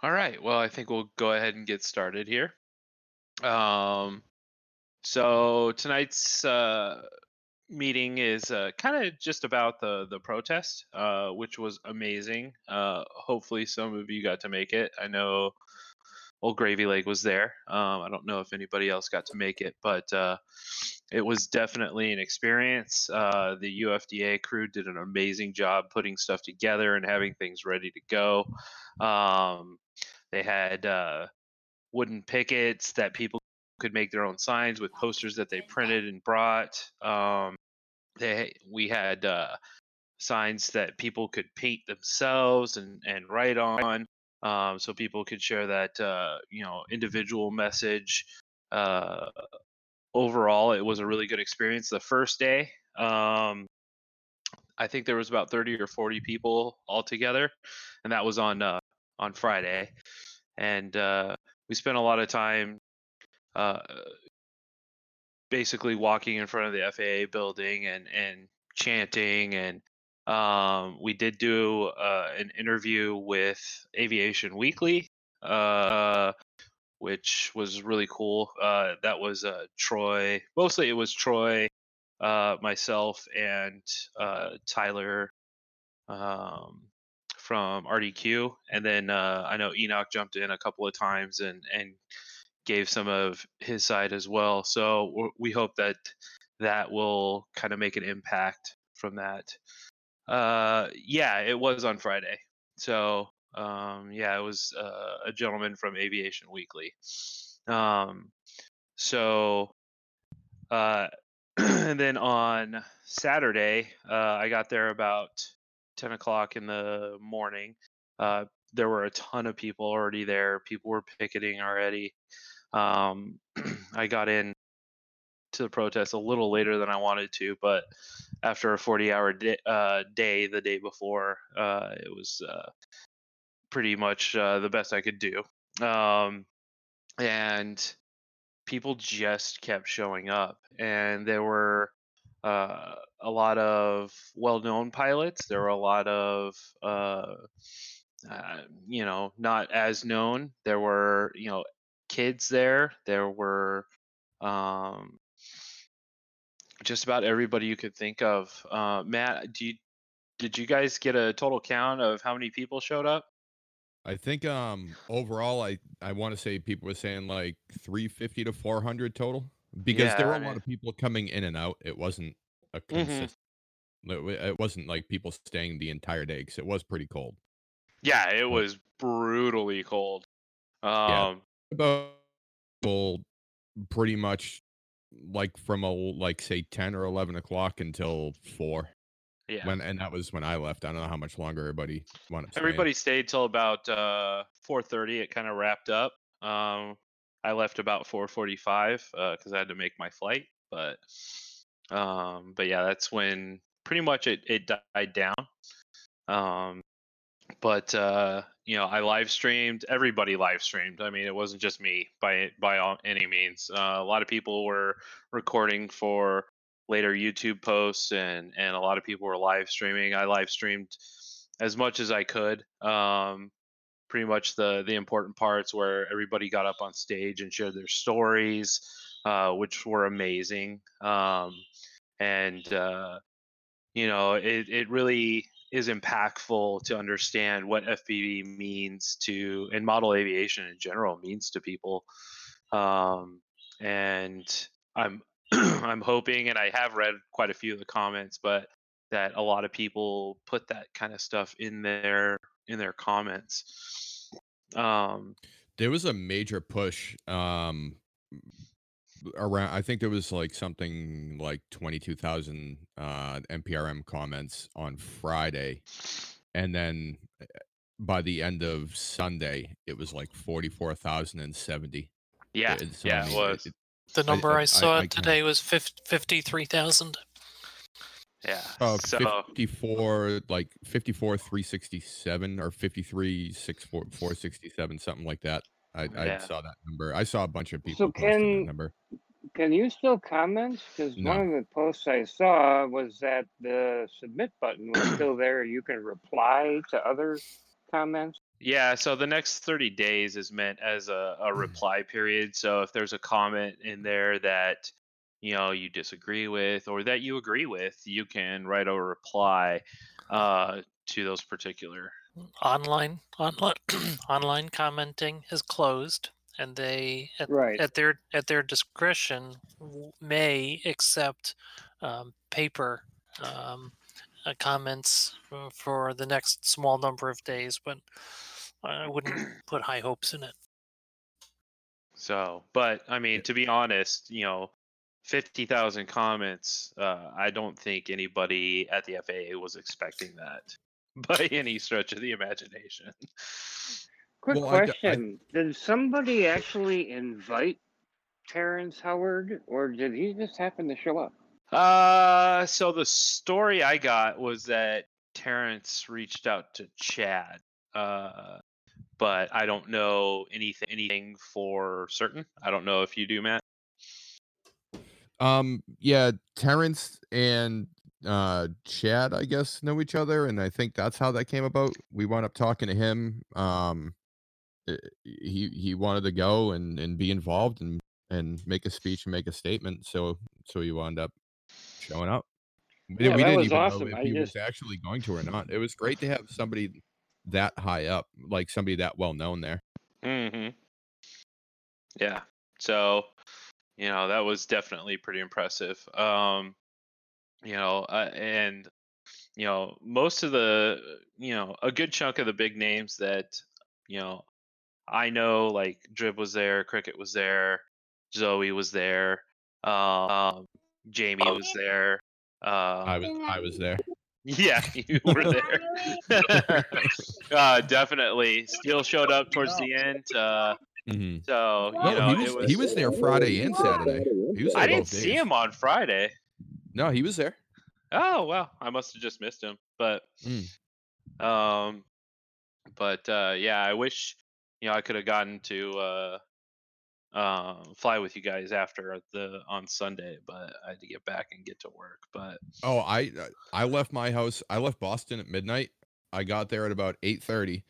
All right. Well, I think we'll go ahead and get started here. Um, so tonight's uh, meeting is uh, kind of just about the the protest, uh, which was amazing. Uh, hopefully, some of you got to make it. I know Old Gravy Leg was there. Um, I don't know if anybody else got to make it, but uh, it was definitely an experience. Uh, the UFDA crew did an amazing job putting stuff together and having things ready to go. Um, they had uh, wooden pickets that people could make their own signs with posters that they printed and brought. Um, they we had uh, signs that people could paint themselves and and write on, um, so people could share that uh, you know individual message. Uh, overall, it was a really good experience. The first day, um, I think there was about thirty or forty people all together, and that was on uh, on Friday, and uh, we spent a lot of time uh, basically walking in front of the FAA building and and chanting and um, we did do uh, an interview with Aviation Weekly, uh, which was really cool. Uh, that was uh, Troy. Mostly, it was Troy, uh, myself, and uh, Tyler um, from RDQ, and then I know Enoch jumped in a couple of times and and gave some of his side as well. So we hope that that will kind of make an impact from that. Uh, yeah, it was on Friday. So um, yeah, it was uh, a gentleman from Aviation Weekly. Um, so uh, and then on Saturday, uh, I got there about 10 o'clock in the morning. Uh, there were a ton of people already there. People were picketing already. Um, I got in to the protest a little later than I wanted to, but after a 40 hour day, uh, day the day before, uh, it was uh, pretty much uh, the best I could do. Um, and people just kept showing up, and there were uh, a lot of well known pilots, there were a lot of uh, you know, not as known. There were, you know, kids there. There were um, just about everybody you could think of. Uh, Matt, do you, did you guys get a total count of how many people showed up? I think um overall I I want to say people were saying like 350 to 400 total because yeah, there were a lot of people coming in and out. It wasn't a consistent mm-hmm. it wasn't like people staying the entire day cuz it was pretty cold. Yeah, it was brutally cold. Um yeah about pretty much like from a like say 10 or 11 o'clock until 4 yeah when and that was when i left i don't know how much longer everybody wanted everybody stayed till about uh 4.30 it kind of wrapped up um i left about 4.45 uh because i had to make my flight but um but yeah that's when pretty much it, it died down um but uh, you know, I live streamed. Everybody live streamed. I mean, it wasn't just me by by all, any means. Uh, a lot of people were recording for later YouTube posts, and and a lot of people were live streaming. I live streamed as much as I could. Um, pretty much the the important parts where everybody got up on stage and shared their stories, uh, which were amazing. Um, and uh, you know, it it really is impactful to understand what FPV means to and model aviation in general means to people. Um, and I'm I'm hoping, and I have read quite a few of the comments, but that a lot of people put that kind of stuff in their in their comments. Um, there was a major push um, around i think there was like something like 22000 uh nprm comments on friday and then eh, by the end of sunday it was like 44070 yeah it, so, yeah I mean, it was. it, the number i, I saw I, today was 53000 yeah uh, so 54 like 54 367 or 53 467 something like that I, yeah. I saw that number. I saw a bunch of people. So can number. can you still comment? Because no. one of the posts I saw was that the submit button was still there. You can reply to other comments. Yeah, so the next 30 days is meant as a, a reply period. So if there's a comment in there that you know you disagree with or that you agree with, you can write a reply uh, to those particular. Online online online commenting is closed, and they at, Right. at their at their discretion may accept um, paper um, uh, comments uh, for the next small number of days, but I wouldn't put high hopes in it. So, but I mean, to be honest, you know, 50,000 comments, uh, I don't think anybody at the FAA was expecting that by any stretch of the imagination. Quick Well, I d- I- question: Did somebody actually invite Terrence Howard, or did he just happen to show up? Uh, so the story I got was that Terrence reached out to Chad. Uh, but I don't know anything anything for certain. I don't know if you do, Matt. Um, yeah, Terrence and uh Chad, I guess, know each other, and I think that's how that came about. We wound up talking to him. Um, he he wanted to go and and be involved and and make a speech and make a statement. So so he wound up showing up. We, Yeah, we didn't even awesome. know if I he was actually going to or not. It was great to have somebody that high up, like somebody that well known there. Mm-hmm. Yeah. So, you know, that was definitely pretty impressive. Um, you know, uh, and you know, most of the, you know, a good chunk of the big names that, you know, I know, like Drib was there, Cricket was there, Zoe was there, um, Jamie was there. Um, I was I was there. yeah, you were there. uh, definitely. Steel showed up towards the end. Uh, mm-hmm. so you No, know, he it was, he was there Friday and Saturday. He was there I didn't both see days. him on Friday. No, he was there. Oh well, I must have just missed him. But Mm. um, but uh, yeah, I wish you know I could have gotten to uh, uh, fly with you guys after the on Sunday, but I had to get back and get to work. But Oh, I I left my house. I left Boston at midnight. I got there at about eight thirty,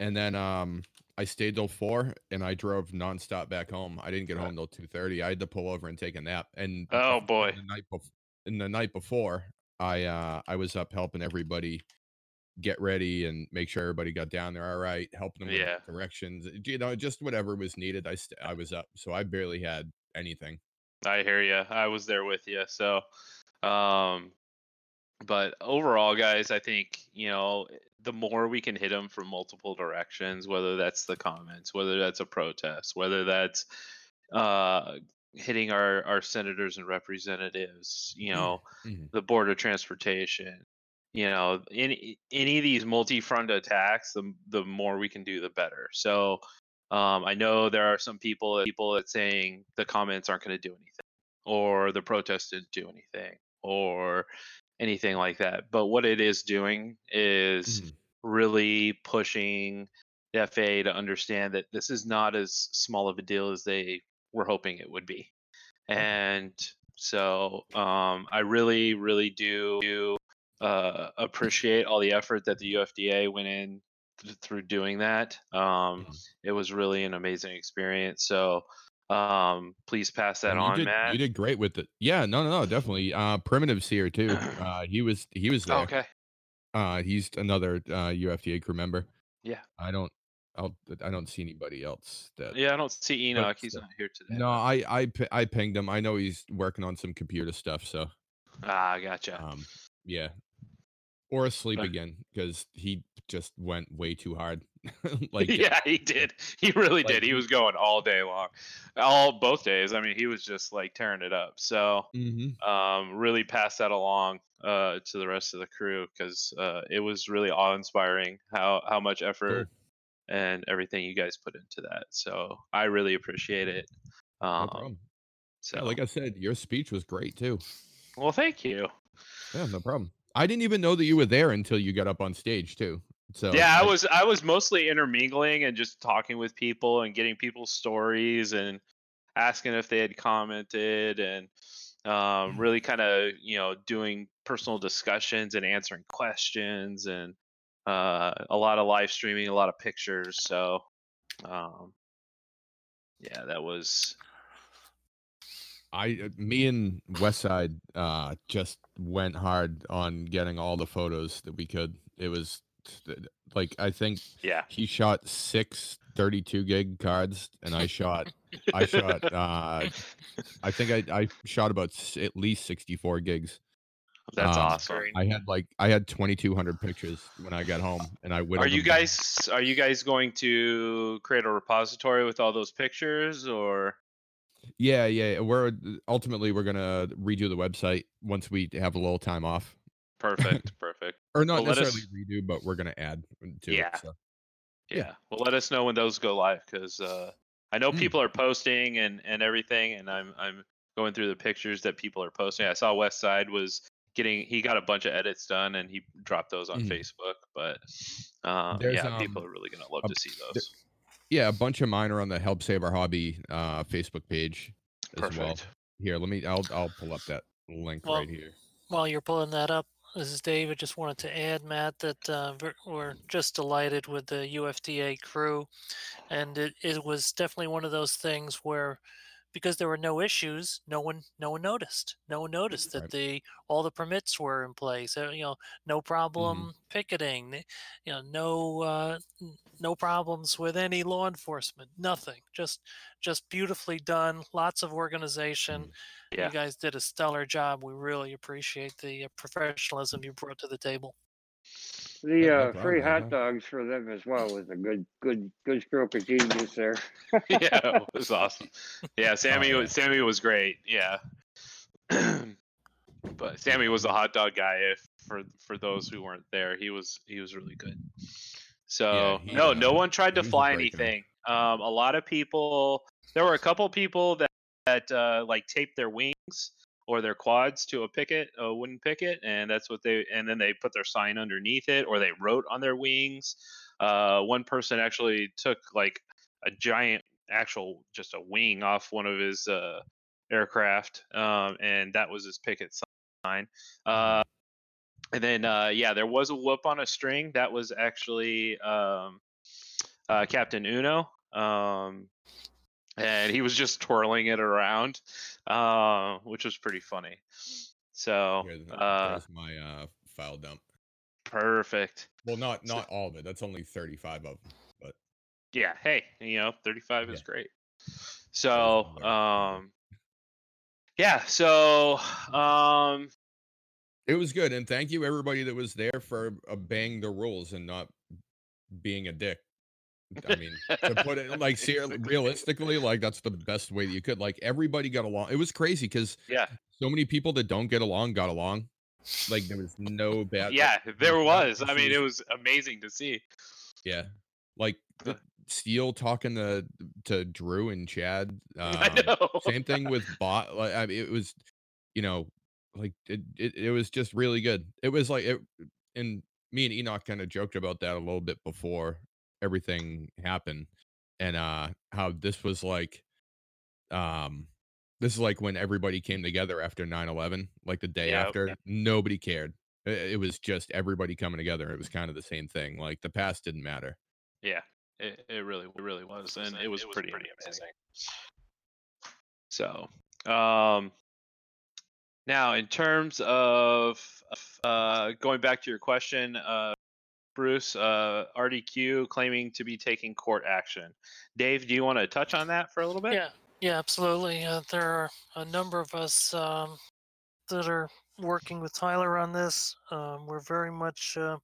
and then um I stayed till four, and I drove nonstop back home. I didn't get home till two thirty. I had to pull over and take a nap. And Oh, boy. the night in the night before, I uh I was up helping everybody get ready and make sure everybody got down there all right, helping them Yeah. with directions, you know, just whatever was needed. I st- I was up, so I barely had anything. I hear you. I was there with you. So, um, but overall, guys, I think you know the more we can hit them from multiple directions, whether that's the comments, whether that's a protest, whether that's uh, hitting our our senators and representatives, you know, Mhm. the board of transportation, you know, any any of these multi-front attacks, the the more we can do, the better. So. Um, I know there are some people people that saying the comments aren't going to do anything or the protest didn't do anything or anything like that. But what it is doing is Mhm. really pushing the FAA to understand that this is not as small of a deal as they were hoping it would be. And so um, I really, really do, do uh, appreciate all the effort that the UFDA went in th- through doing that. Um, Mhm. it was really an amazing experience. So um, please pass that you on, did, Matt. You did great with it. Yeah, no, no, no, definitely. Uh, Primitive's here too. Uh, he was he was there. okay. Uh, he's another uh UFDA crew member. Yeah. I don't, I'll, I don't see anybody else that. Yeah, I don't see Enoch. He's not here today. No, I I I pinged him. I know he's working on some computer stuff. So, Ah, gotcha. um, yeah, or asleep Okay. again because he just went way too hard. like, yeah, he did. He really like, did. He was going all day long, all both days. I mean, he was just like tearing it up. So, mhm. um, really pass that along uh, to the rest of the crew because uh, it was really awe-inspiring how how much effort and everything you guys put into that. So I really appreciate it. no Um, problem. so, Yeah, like I said, your speech was great too. well, thank you. Yeah, no problem. I didn't even know that you were there until you got up on stage too. So yeah i was i was mostly intermingling and just talking with people and getting people's stories and asking if they had commented and um, really kind of you know doing personal discussions and answering questions and uh, a lot of live streaming, a lot of pictures. So, um, yeah, that was I, uh, me and Westside, uh, just went hard on getting all the photos that we could. It was like I think yeah, he shot six 32 gig cards, and I shot, I shot, uh, I think I I shot about at least 64 gigs. That's Um, awesome. I had like I had 2,200 pictures when I got home, and I whittled Are you them down. guys are you guys going to create a repository with all those pictures or Yeah, yeah. We're ultimately we're gonna redo the website once we have a little time off, perfect, perfect. or not Well, necessarily us- redo, but we're gonna add to Yeah. it. So. Yeah. Yeah. Well, let us know when those go live because uh, I know Mm. people are posting and and everything, and I'm I'm going through the pictures that people are posting. I saw West Side was getting he got a bunch of edits done and he dropped those on Mhm. Facebook. But uh, There's, yeah, people um, are really gonna love a- to see there- those. Yeah, a bunch of mine are on the Help Save Our Hobby uh, Facebook page as Perfect. well. Here, let me. I'll I'll pull up that link Well, right here. While you're pulling that up, this is David. Just wanted to add, Matt, that uh, we're just delighted with the UFDA crew, and it, it was definitely one of those things where, because there were no issues, no one no one noticed. No one noticed that the all the permits were in place. uh, You know, no problem picketing. You know, no uh, no problems with any law enforcement. Nothing. Just just beautifully done. Lots of organization. Yeah. You guys did a stellar job. We really appreciate the uh, professionalism you brought to the table. The Yeah, no uh, problem, free hot problem. dogs for them as well was a good, good, good stroke of genius there. yeah, it was awesome. Yeah, Sammy yeah. was Sammy was great. Yeah. but Sammy was the hot dog guy. If for for those who weren't there, he was he was really good. So he, no, no uh, one tried to fly anything. Um, a lot of people. There were a couple people that that uh, like taped their wings or their quads to a picket, a wooden picket, and that's what they. And then they put their sign underneath it, or they wrote on their wings. Uh, one person actually took like a giant actual just a wing off one of his uh, aircraft, um, and that was his picket sign. Uh, and then uh, yeah, there was a whoop on a string. That was actually um, uh, Captain Uno. Um, and he was just twirling it around, uh, which was pretty funny. So Here, th- uh, my uh, file dump. perfect. Well, not so- not all of it. That's only 35 of them. But Yeah. Hey, you know, 35 is great. So, um, yeah. So, um, it was good, and thank you everybody that was there for obeying the rules and not being a dick. I mean, to put it like ser- realistically, like that's the best way that you could. Like everybody got along. It was crazy because yeah, so many people that don't get along got along. Like there was no bad. yeah, there no was. I mean, it was amazing to see. Yeah, like the Steele talking to to Drew and Chad. I Um, know. same thing with bot. Like I mean, it was, you know, like it, it. It was just really good. It was like it, and me and Enoch kind of joked about that a little bit before everything happened, and uh how this was like, um. This is like when everybody came together after 9-11, like the day Yep. after. Nobody cared. It, it was just everybody coming together. It was kind of the same thing. Like the past didn't matter. Yeah, it, it really, it really was, and it was pretty amazing. So, um, now in terms of of, uh, going back to your question, uh, Bruce, uh, RDQ claiming to be taking court action. Dave, do you want to touch on that for a little bit? Yeah, yeah, absolutely. Uh, there are a number of us um, that are working with Tyler on this. Um, we're very much, uh,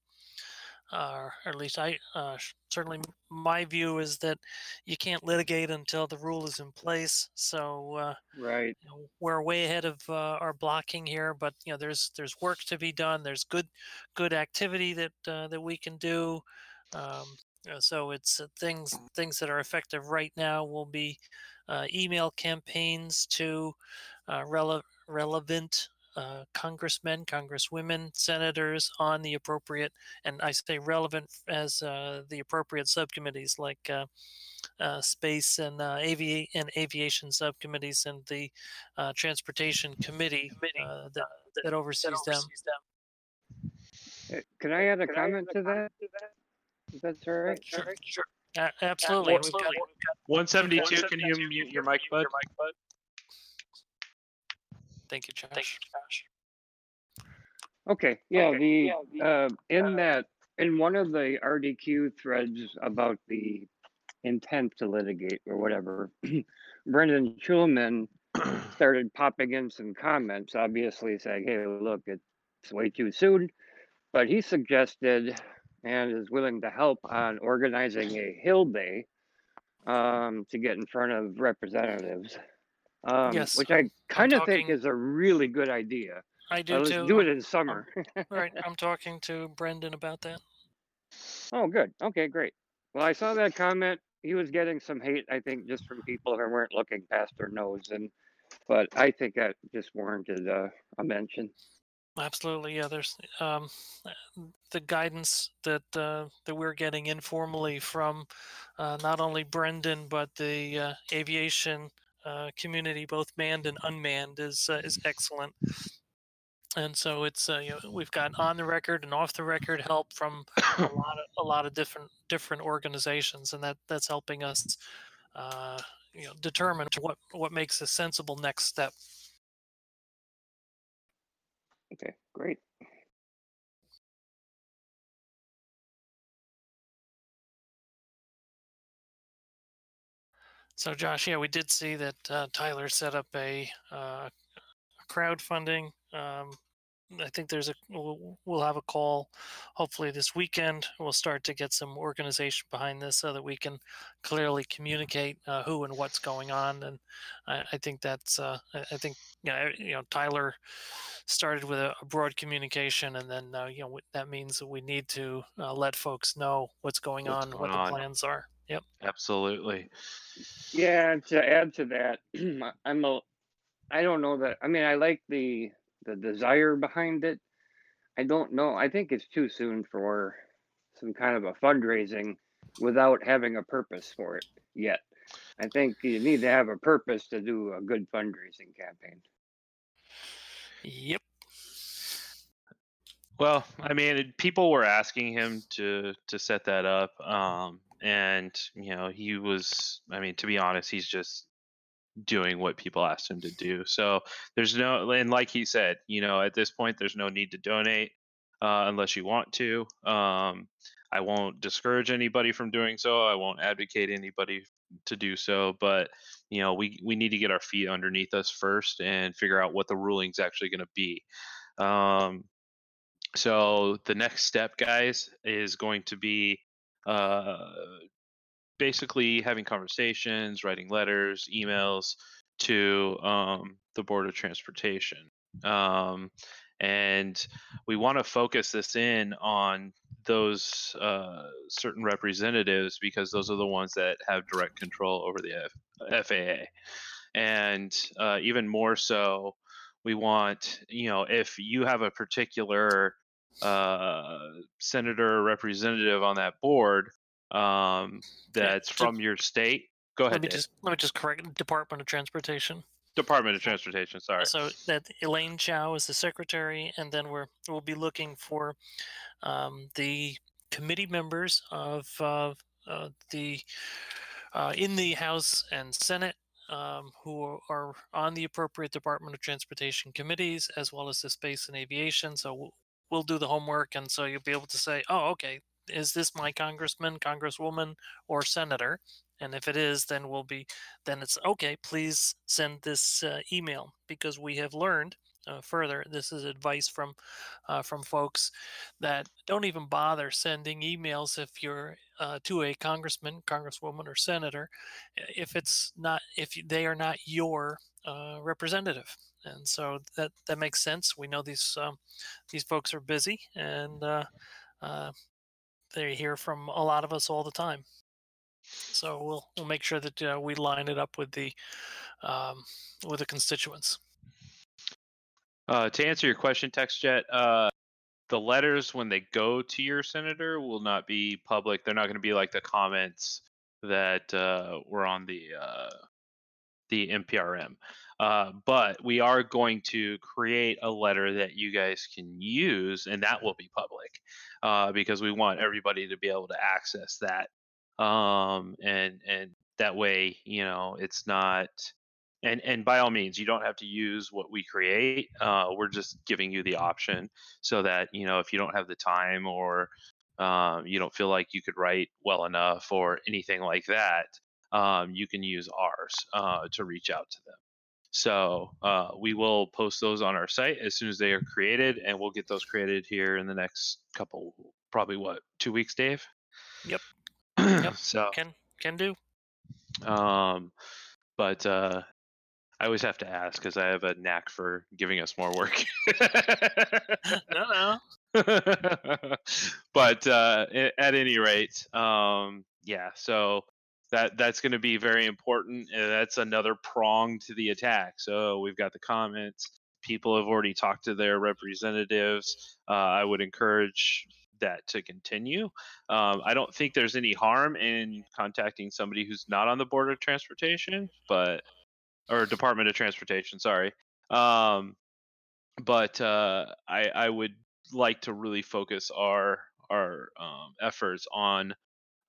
uh, or at least I, uh, certainly my view is that you can't litigate until the rule is in place. So uh, Right. you know, we're way ahead of uh, our blocking here, but you know, there's there's work to be done. There's good good activity that uh, that we can do. Um, uh, so it's uh, things things that are effective right now will be uh, email campaigns to uh, rele- relevant uh, congressmen, congresswomen, senators on the appropriate, and I say relevant as uh, the appropriate subcommittees like uh, uh, space and uh, avi- and aviation subcommittees and the uh, transportation committee uh, that, that oversees them. Uh, Can I add a comment to that? If that's all right? Sure, sure. A- absolutely. and we've got- 172. Can you mute your mic, bud? Thank you, Josh. Okay, yeah, the, uh, in that, in one of the RDQ threads about the intent to litigate or whatever, Brendan Schulman started popping in some comments, obviously saying, hey, look, it's way too soon. But he suggested and is willing to help on organizing a Hill Day um, to get in front of representatives. Um, Yes, which I kind of think is a really good idea. I Uh, do let's too. do it in summer. right. I'm talking to Brendan about that. Oh, good. Okay, great. Well, I saw that comment. He was getting some hate, I think, just from people who weren't looking past their nose, and but I think that just warranted uh, a mention. Absolutely, yeah. There's um, uh, the guidance that uh, that we're getting informally from uh, not only Brendan but the uh, aviation uh, community, both manned and unmanned, is uh, is excellent. And so it's uh, you know we've got on the record and off the record help from a lot of a lot of different different organizations, and that that's helping us uh, you know determine what what makes a sensible next step. Okay, great. So, Josh, yeah, we did see that uh, Tyler set up a uh, crowdfunding. Um, I think there's a we'll, we'll have a call hopefully this weekend. We'll start to get some organization behind this so that we can clearly communicate uh, who and what's going on. And I, I think that's uh, I think you know, you know Tyler started with a, a broad communication, and then uh, you know that means that we need to uh, let folks know what's going What's on, going what the on. plans are. Yep. Absolutely. Yeah, and to add to that, I'm a, I don't know that. I mean, I like the the desire behind it. I don't know. I think it's too soon for some kind of a fundraising without having a purpose for it yet. I think you need to have a purpose to do a good fundraising campaign. Yep. Well, I mean, people were asking him to to set that up, um, and you know, he was. I mean, to be honest, he's just doing what people asked him to do. So there's no, and like he said, you know, at this point, there's no need to donate uh, unless you want to. Um, I won't discourage anybody from doing so. I won't advocate anybody to do so, but you know, we we need to get our feet underneath us first and figure out what the ruling's actually going to be. Um, so the next step, guys, is going to be uh, basically having conversations, writing letters, emails to um, the Board of Transportation. Um, and we want to focus this in on those uh, certain representatives because those are the ones that have direct control over the F- FAA. And uh, even more so, we want, you know, if you have a particular uh, senator or representative on that board um, that's from your state, go ahead. Let me Dave. just let me just correct Department of Transportation. Department of Transportation. Sorry. So that Elaine Chao is the secretary, and then we're we'll be looking for um, the committee members of uh, uh, the uh, in the House and Senate um, who are on the appropriate Department of Transportation committees, as well as the Space and Aviation. So we'll, do the homework, and so you'll be able to say, "Oh, okay, is this my congressman, congresswoman, or senator?" And if it is, then we'll be then it's okay. Please send this uh, email because we have learned uh, further. This is advice from uh, from folks that don't even bother sending emails if you're uh, to a congressman, congresswoman, or senator if it's not if they are not your uh, representative. And so that that makes sense. We know these um, these folks are busy and uh, uh, they hear from a lot of us all the time. So we'll we'll make sure that uh, we line it up with the um, with the constituents. Uh, to answer your question, TextJet, uh, the letters when they go to your senator will not be public. They're not going to be like the comments that uh, were on the uh, the NPRM. Uh, but we are going to create a letter that you guys can use, and that will be public uh, because we want everybody to be able to access that. Um, and and that way, you know, it's not. And and by all means, you don't have to use what we create. Uh, we're just giving you the option so that you know if you don't have the time or um, you don't feel like you could write well enough or anything like that, um, you can use ours uh, to reach out to them. So uh, we will post those on our site as soon as they are created, and we'll get those created here in the next couple, probably what, two weeks, Dave? Yep. Yep. so Can can do. um, but uh, I always have to ask because I have a knack for giving us more work. No, no. but uh, at any rate, um, yeah. So that that's going to be very important. and that's another prong to the attack. So we've got the comments. People have already talked to their representatives. Uh, I would encourage that to continue. Um, I don't think there's any harm in contacting somebody who's not on the board of transportation, but or Department of Transportation. Sorry. Um, but uh, I I would like to really focus our our um, efforts on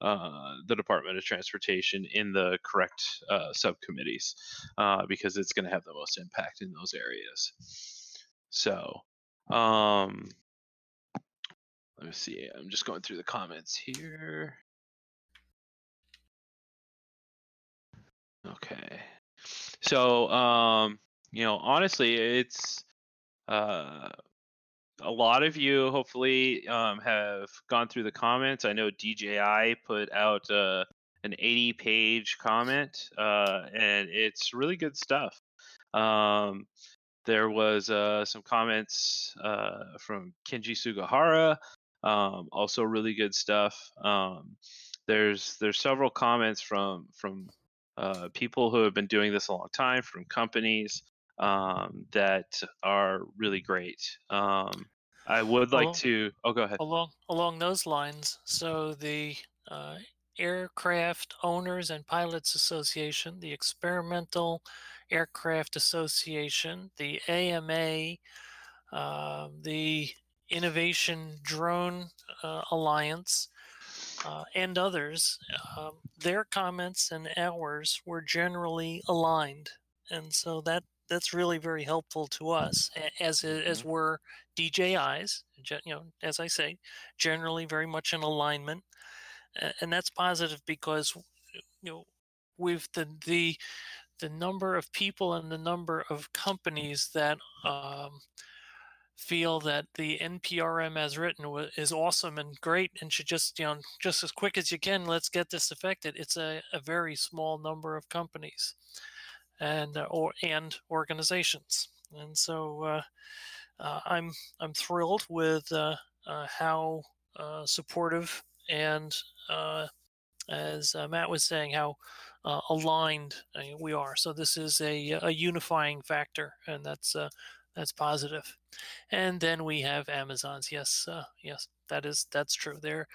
uh, the Department of Transportation in the correct uh, subcommittees uh, because it's going to have the most impact in those areas. So, um, let me see. I'm just going through the comments here. Okay. So, um, you know, honestly, it's uh, a lot of you hopefully um, have gone through the comments. I know DJI put out uh, an 80 page comment, uh, and it's really good stuff. Um, there was uh, some comments uh, from Kenji Sugahara, um, also really good stuff. Um, there's there's several comments from from uh, people who have been doing this a long time, from companies um, that are really great. Um, I would like to. Oh, go ahead. Along along those lines, so the uh, Aircraft Owners and Pilots Association, the Experimental Aircraft Association, the AMA, uh, the Innovation Drone uh, Alliance, uh, and others, um, their comments and ours were generally aligned, and so that that's really very helpful to us, a- as we're DJI's. You know, as I say, generally very much in alignment, and that's positive because you know with the the the number of people and the number of companies that um, feel that the NPRM as written is awesome and great and should just you know just as quick as you can let's get this affected. It's a, a very small number of companies and uh, or and organizations, and so uh, uh, I'm I'm thrilled with how supportive and as uh, Matt was saying, how uh, aligned we are. So this is a, a unifying factor, and that's that's positive. And then we have Amazon's. Yes, yes, that is that's true there.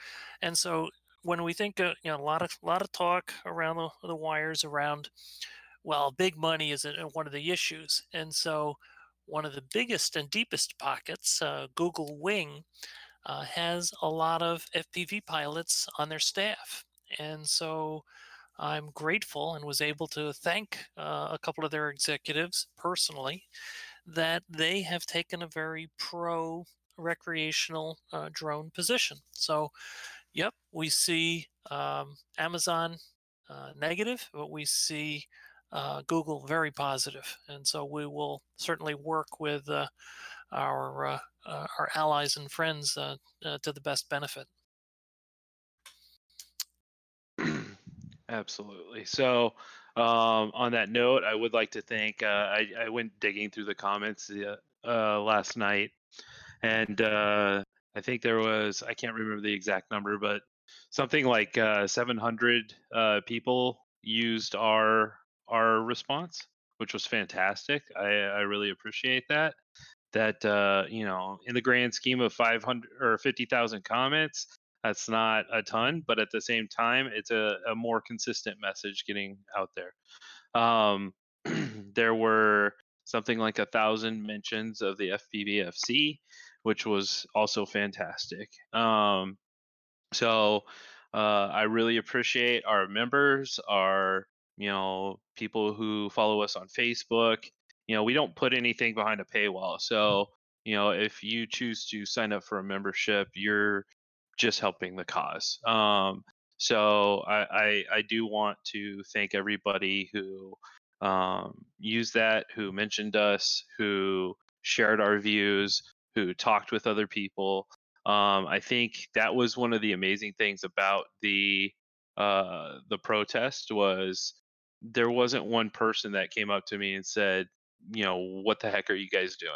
And so when we think, you know, a lot of lot of talk around the, the wires around, well, big money is uh, one of the issues, and so one of the biggest and deepest pockets, uh, Google Wing, uh, has a lot of FPV pilots on their staff. And so I'm grateful and was able to thank uh, a couple of their executives personally that they have taken a very pro recreational uh, drone position. So, yep, we see um, Amazon uh, negative, but we see uh, Google very. And so we will certainly work with uh, our uh, uh, our allies and friends uh, uh, to the best benefit. Absolutely. So, um, on that note, I would like to thank. Uh, I, I went digging through the comments last night, and uh, I think there was I can't remember the exact number, but something like uh, 700 uh, people used our our response, which was fantastic. I, I really appreciate that. That uh, you know, in the grand scheme of 500 or 50,000 comments, that's not a ton, but at the same time, it's a, a more consistent message getting out there. Um, there were something like a thousand mentions of the FPVFC, which was also fantastic. Um, so uh, I really appreciate our members, our you know people who follow us on Facebook. You know, we don't put anything behind a paywall, so you know if you choose to sign up for a membership, you're just helping the cause. Um, so I, I, I do want to thank everybody who um, used that, who mentioned us, who shared our views, who talked with other people. Um, I think that was one of the amazing things about the uh, the protest was there wasn't one person that came up to me and said, you know, what the heck are you guys doing?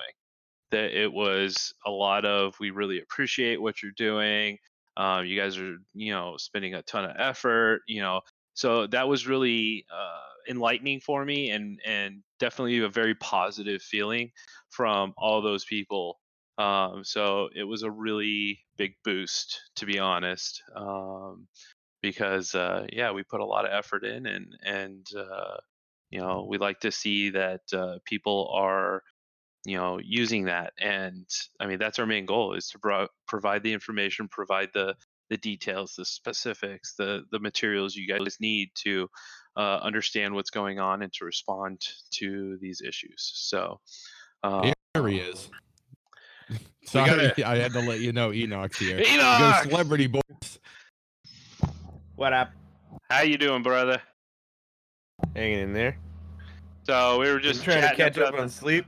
That it was a lot of we really appreciate what you're doing. Um, you guys are, you know, spending a ton of effort. You know, so that was really uh, enlightening for me, and and definitely a very positive feeling from all those people. Um, so it was a really big boost, to be honest, um, because uh, yeah, we put a lot of effort in, and and uh, you know, we like to see that uh, people are you know using that and i mean that's our main goal is to pro- provide the information provide the the details the specifics the the materials you guys need to uh, understand what's going on and to respond to these issues so uh, Here he is. Sorry, gotta- I had to let you know Enoch's here. Enoch! celebrity boys. What up? how you doing brother Hanging in there. so we were Just just trying to catch up about on sleep.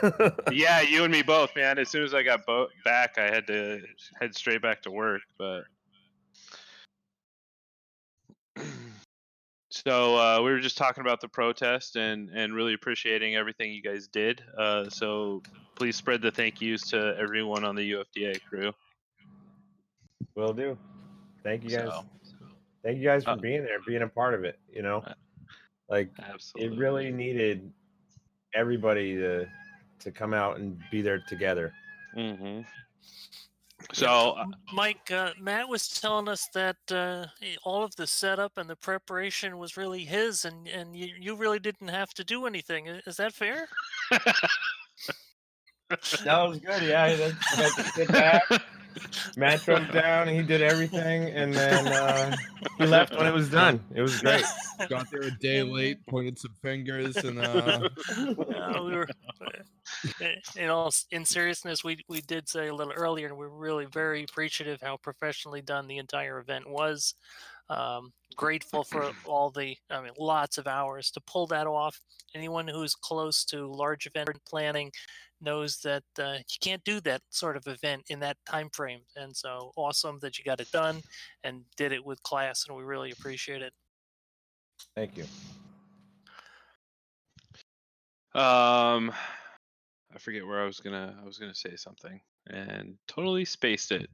yeah, you and me both, man. As soon as I got bo- back, I had to head straight back to work. But so uh, we were just talking about the protest and and really appreciating everything you guys did. Uh, so please spread the thank yous to everyone on the UFDA crew. Will do. Thank you guys. So, Thank you guys for Uh, being there, being a part of it. You know, Uh, like absolutely. it really needed everybody to to come out and be there together. hmm So uh, Mike, uh, Matt was telling us that uh, all of the setup and the preparation was really his, and, and you, you really didn't have to do anything. Is that fair? That was good. Yeah, I had I had to sit back. Matt drove down. And he did everything, and then uh, he left when it was done. It was great. Got there a day late, pointed some fingers, and uh, we were, uh, in all in seriousness, we we did say a little earlier, and we're really very appreciative how professionally done the entire event was. Um, grateful for all the, I mean, lots of hours to pull that off. Anyone who's close to large event planning knows that uh, you can't do that sort of event in that time frame. And so awesome that you got it done and did it with class, and we really appreciate it. Thank you. Um, I forget where I was gonna. I was gonna say something and totally spaced it.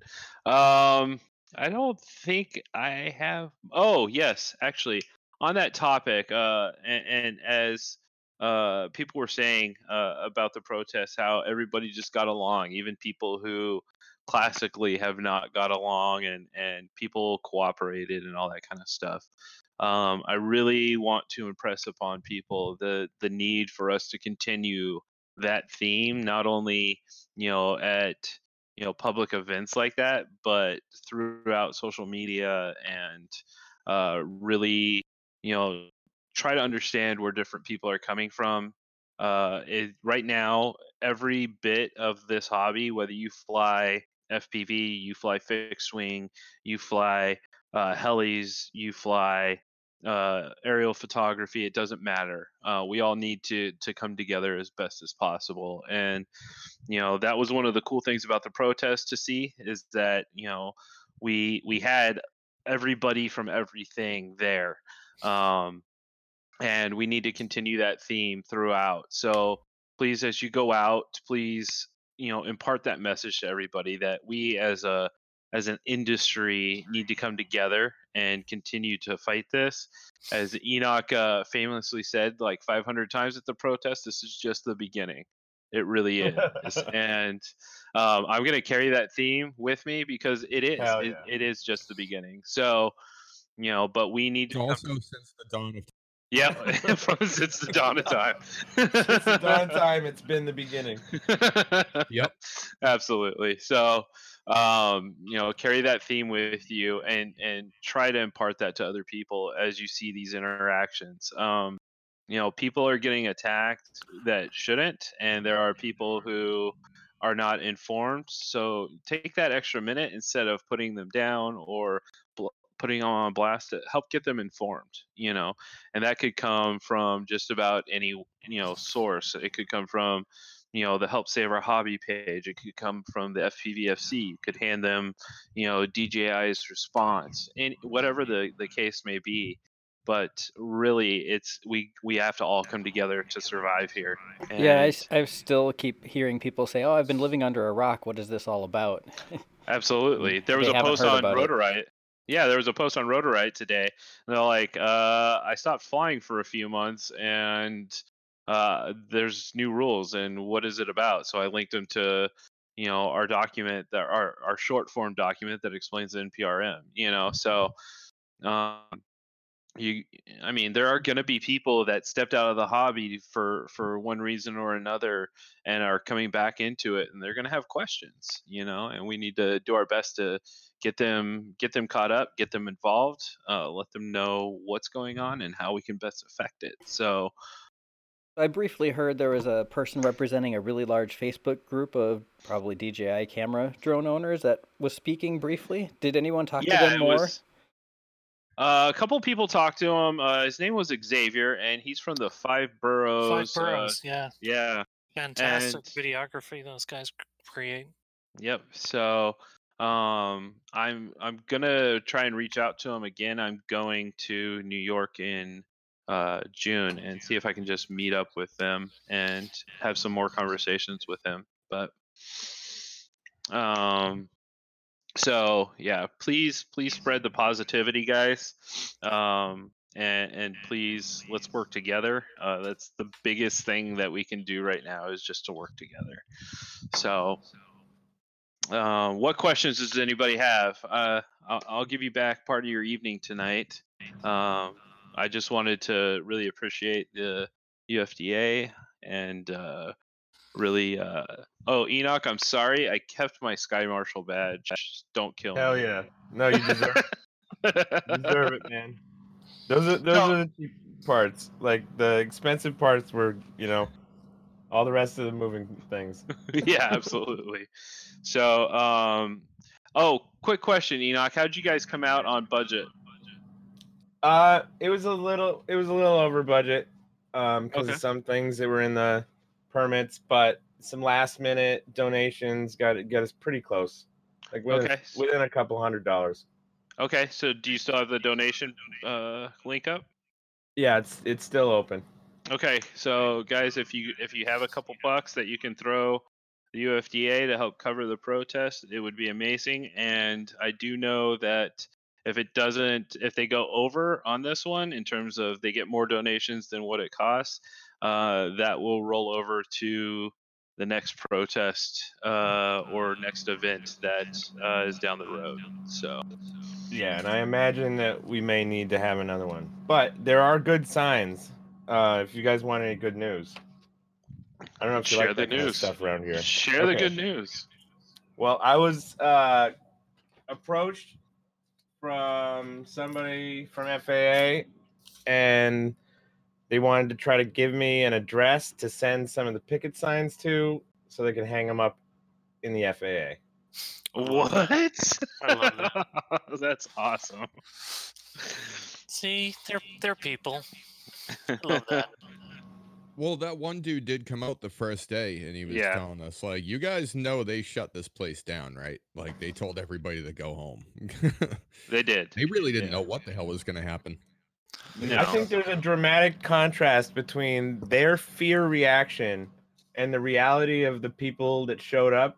Um, I don't think I have. Oh yes, actually, on that topic. Uh, and, and as uh people were saying uh, about the protests, how everybody just got along, even people who classically have not got along, and and people cooperated and all that kind of stuff um, I really want to impress upon people the the need for us to continue that theme, not only you know at you know public events like that, but throughout social media and uh, really you know try to understand where different people are coming from. Uh, it, right now, every bit of this hobby, whether you fly FPV, you fly fixed wing, you fly uh, helis, you fly uh, aerial photography. It doesn't matter. Uh, we all need to to come together as best as possible. And you know that was one of the cool things about the protest to see is that you know we we had everybody from everything there. Um, and we need to continue that theme throughout. So please, as you go out, please you know impart that message to everybody that we as a as an industry need to come together and continue to fight this. As Enoch uh, famously said, like 500 times at the protest, this is just the beginning. It really is, and um, I'm gonna carry that theme with me because it is. Hell It, yeah. it is just the beginning. So, you know, but we need to come also since the dawn of Yep, from since the dawn of time. Since the dawn of time, it's been the beginning. Yep. Absolutely. So, um, you know, carry that theme with you and and try to impart that to other people as you see these interactions. Um, you know, people are getting attacked that shouldn't, and there are people who are not informed. So take that extra minute instead of putting them down or bl- putting them on blast to help get them informed. You know, and that could come from just about any you know source. It could come from you know the help save our hobby page it could come from the fpvfc you could hand them you know dji's response and whatever the the case may be but really it's we we have to all come together to survive here Yeah, I, And I still keep hearing people say, "Oh, I've been living under a rock. What is this all about?" absolutely there was They a post on it. Yeah there was a post on Rotor Riot today they're like uh i stopped flying for a few months and uh there's new rules and what is it about? So i linked them to you know our document that our our short form document that explains the nprm you know so um you i mean there are going to be people that stepped out of the hobby for for one reason or another and are coming back into it and they're going to have questions you know and we need to do our best to get them get them caught up get them involved uh, let them know what's going on and how we can best affect it so I briefly heard there was a person representing a really large Facebook group of probably DJI camera drone owners that was speaking briefly. Did anyone talk to them more? was uh, a couple people talked to him uh, his name was xavier and he's from the five boroughs Five uh, boroughs, yeah. yeah Fantastic and- videography those guys create. Yep. So um I'm I'm gonna try and reach out to him again. I'm going to New York in uh June and see if I can just meet up with them and have some more conversations with him. But um so yeah, please please spread the positivity guys. Um and and please let's work together. Uh that's the biggest thing that we can do right now is just to work together. So uh, what questions does anybody have? Uh, I'll, I'll give you back part of your evening tonight. Um, I just wanted to really appreciate the UFDA and uh, really. Uh, oh, Enoch, I'm sorry. I kept my Sky Marshal badge. Don't kill Hell me. Hell yeah. No, you deserve it. deserve it, man. Those are those No. are the cheap parts. Like the expensive parts were, you know, all the rest of the moving things. yeah, absolutely. So, um, oh, quick question, Enoch. How'd you guys come out on budget? Uh, it was a little, it was a little over budget, um, because Okay. of some things that were in the permits, but some last minute donations got it got us pretty close, like within, Okay. within a couple hundred dollars. Okay, so do you still have the donation uh, link up? Yeah, it's it's still open. Okay, so guys, if you if you have a couple bucks that you can throw the UFDA to help cover the protest, it would be amazing. And I do know that if it doesn't, if they go over on this one in terms of they get more donations than what it costs, uh, that will roll over to the next protest uh, or next event that uh, is down the road. So Yeah, and I imagine that we may need to have another one. But there are good signs. Uh, if you guys want any good news, I don't know if you Share like the that kind of news. stuff around here. share the good news. Well, I was uh, approached from somebody from FAA, and they wanted to try to give me an address to send some of the picket signs to, so they can hang them up in the FAA. What? I love that. That's awesome. See, they're they're people. I love that. Well, that one dude did come out the first day and he was Yeah. telling us, like, you guys know they shut this place down, right? Like, they told everybody to go home. They did. they really didn't Yeah. know what the hell was going to happen. No. I think there's a dramatic contrast between their fear reaction and the reality of the people that showed up.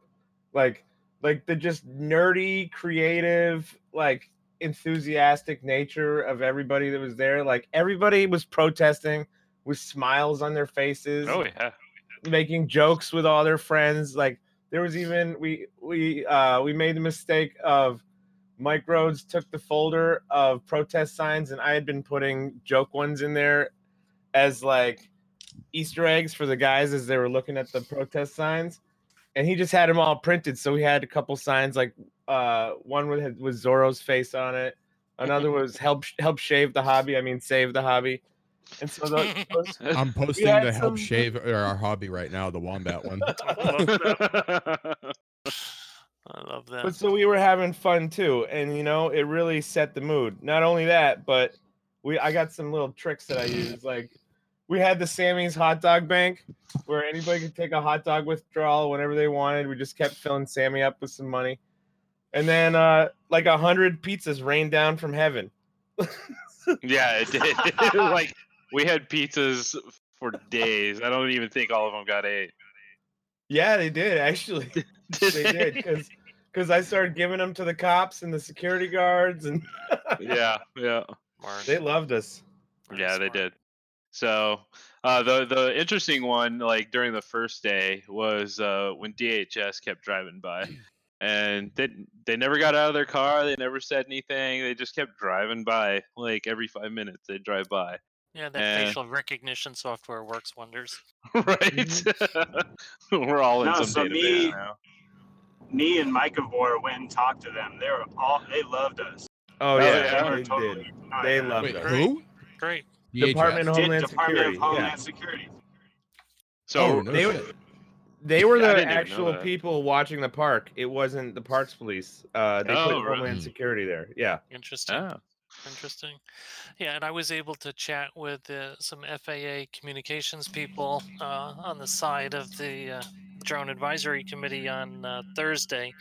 Like, like the just nerdy, creative, like enthusiastic nature of everybody that was there. Like everybody was protesting with smiles on their faces, Oh yeah. making jokes with all their friends. Like there was even we we uh we made the mistake of Mike Rhodes took the folder of protest signs and I had been putting joke ones in there as like Easter eggs for the guys as they were looking at the protest signs, and he just had them all printed. So we had a couple signs like uh, one with with Zorro's face on it, another was help help shave the hobby. I mean, save the hobby. And so those, those I'm posting had the help some- shave or our hobby right now, the wombat one. I love that. But so we were having fun too, and you know, it really set the mood. Not only that, but we I got some little tricks that I use. Like we had the Sammy's hot dog bank where anybody could take a hot dog withdrawal whenever they wanted. We just kept filling Sammy up with some money. And then uh like a hundred pizzas rained down from heaven. yeah, it did. like we had pizzas for days. I don't even think all of them got ate. Yeah, they did actually. they did because because I started giving them to the cops and the security guards, and yeah, yeah. Smart. they loved us. Very Yeah, they did. So uh, the the interesting one, like during the first day, was uh, when DHS kept driving by, and they they never got out of their car. They never said anything. They just kept driving by. Like every five minutes, they'd drive by. Yeah, that Eh. facial recognition software works wonders. right? We're all in No, some so database me- now. Me and Mike and Vor went and talked to them. They were all they loved us. Oh, Oh, yeah, yeah. they totally- did. They loved Wait, us. who? Great. Department of Homeland Department Security. of Homeland yeah. Security. So Oh, no they, shit. were- they were I the didn't even know actual people watching the park. It wasn't the Parks Police. Uh, they Oh, put really? Homeland Security there. Yeah. Interesting. ah, Interesting. Yeah, and I was able to chat with uh, some FAA communications people uh, on the side of the uh, Drone Advisory Committee on uh, Thursday.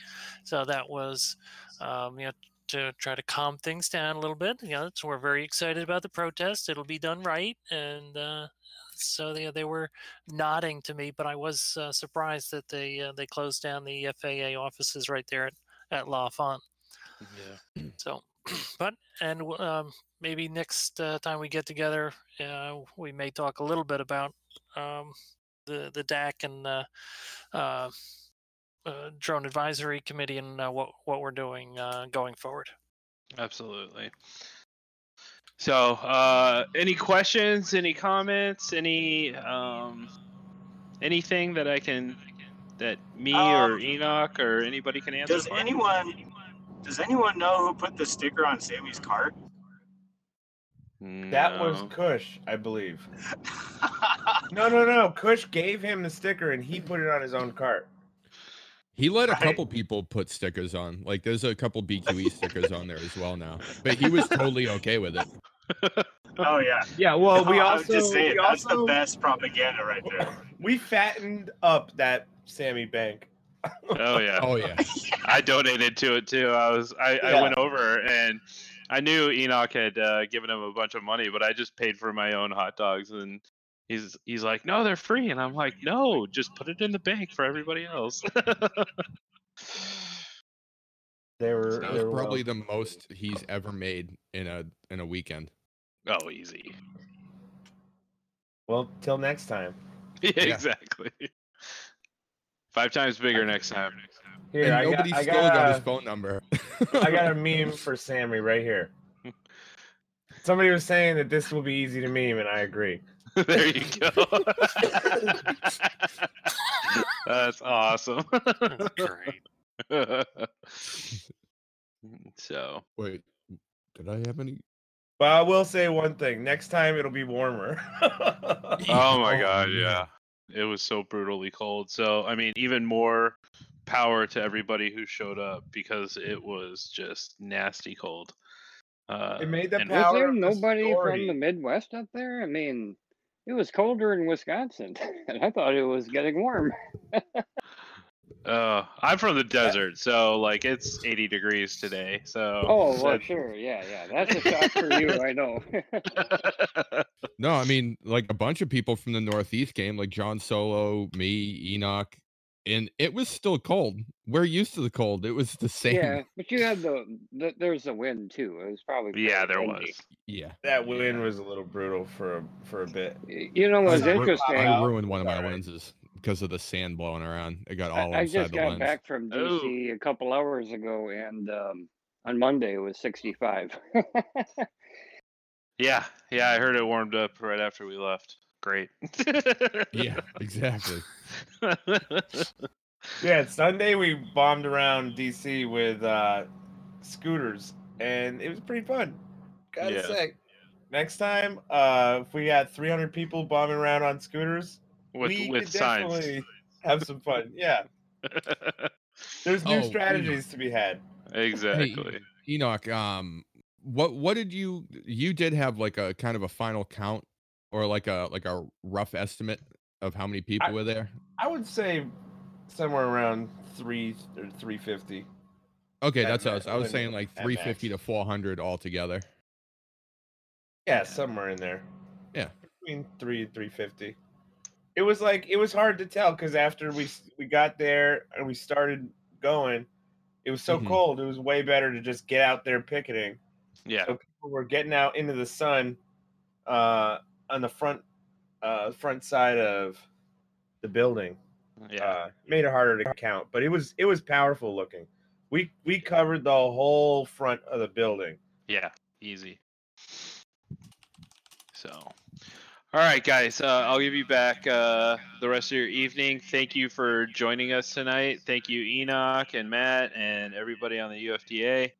So that was, um, you know, to try to calm things down a little bit. You know, so we're very excited about the protest. It'll be done right, and uh, so they they were nodding to me. But I was uh, surprised that they uh, they closed down the FAA offices right there at, at L'Enfant. yeah. So, but and um, maybe next uh, time we get together, uh, we may talk a little bit about um, the the DAC and uh, uh, uh, Drone Advisory Committee and uh, what what we're doing uh, going forward. Absolutely. So, uh, any questions? Any comments? Any um, anything that I can that me or Um, Enoch or anybody can answer? Does for? anyone does anyone know who put the sticker on Sammy's cart? That was No. Kush, I believe. No, no, no. Kush gave him the sticker and he put it on his own cart. He let a couple people put stickers on. Like there's a couple BQE stickers on there as well now. But he was totally okay with it. oh yeah. Yeah, well, we I also, just saying we, that's the best propaganda right there. we fattened up that Sammy Bank. Oh yeah. Oh yeah. I donated to it too. I was I, I went over and I knew Enoch had uh, given him a bunch of money, but I just paid for my own hot dogs and he's he's like, "No, they're free." And I'm like, "No, just put it in the bank for everybody else." They were, That they was were probably well- the most he's ever made in a in a weekend. oh, easy. well. Till next time. Yeah, exactly. Five times bigger next time. Here, and I got, nobody I still got, got a- his phone number. I got a meme for Sammy right here. Somebody was saying that this will be easy to meme, and I agree. there you go. That's awesome. That's great. so Wait, did I have any? But I will say one thing: next time it'll be warmer. Oh my god, yeah. It was so brutally cold. So I mean, even more power to everybody who showed up because it was just nasty cold. Uh, It made the and- Was there of the nobody from the Midwest up there? I mean, it was colder in Wisconsin, and I thought it was getting warm. Uh, I'm from the desert, so like it's 80 degrees today. So Oh, well, that- sure, yeah, yeah. That's a shock for you, I know. No, I mean like a bunch of people from the Northeast came, like John Solo, me, Enoch, and it was still cold. We're used to the cold. It was the same. yeah, but you had the, the there's the wind too. It was probably yeah, there windy. was. Yeah. that wind was a little brutal for a, for a bit. You know what's I interesting? I ruined one of my Alright. lenses because of the sand blowing around. It got all I, I inside just the got lens. back from Oh. DC a couple hours ago, and um, on Monday it was 65. Yeah, yeah, I heard it warmed up right after we left. Great. Yeah, exactly. Yeah, Sunday we bombed around DC with uh, scooters, and it was pretty fun. Gotta Yeah. say, next time, uh, if we had 300 people bombing around on scooters, with we with could signs. definitely have some fun. Yeah, there's new Oh, you- strategies to be had. exactly. Enoch, um, what what did you you did have like a kind of a final count or like a like a rough estimate of how many people I- were there? I would say somewhere around three or 350. Okay, at that's what I was. I was saying like 350 to max. 400 altogether. Yeah, somewhere in there. Yeah. between three and 350. It was like it was hard to tell because after we we got there and we started going, it was so Mhm. cold. It was way better to just get out there picketing. Yeah. So people were getting out into the sun uh, on the front uh, front side of the building. Yeah. Uh, made it harder to count, but it was it was powerful looking. We we covered the whole front of the building. Yeah, easy. So, all right, guys, uh, I'll give you back uh, the rest of your evening. Thank you for joining us tonight. Thank you, Enoch and Matt and everybody on the UFDA.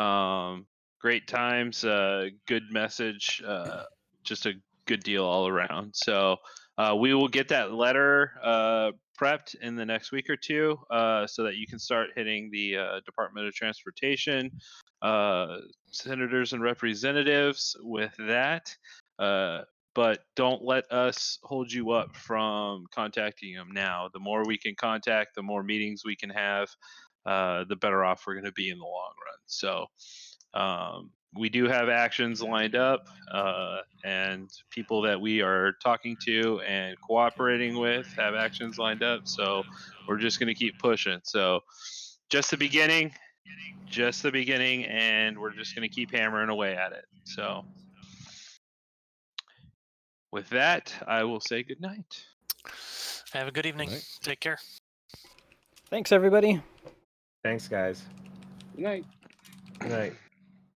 Um, great times, uh, good message, uh, just a good deal all around. So, uh, we will get that letter uh, prepped in the next week or two uh, so that you can start hitting the uh, Department of Transportation uh, senators and representatives with that. Uh, but don't let us hold you up from contacting them now. The more we can contact, the more meetings we can have, the better off we're going to be in the long run. So um, we do have actions lined up uh, and people that we are talking to and cooperating with have actions lined up. So we're just going to keep pushing. So just the beginning, just the beginning, and we're just going to keep hammering away at it. So with that, I will say good night. Have a good evening. Alright. Take care. Thanks, everybody. Thanks, guys. Good night. Good night.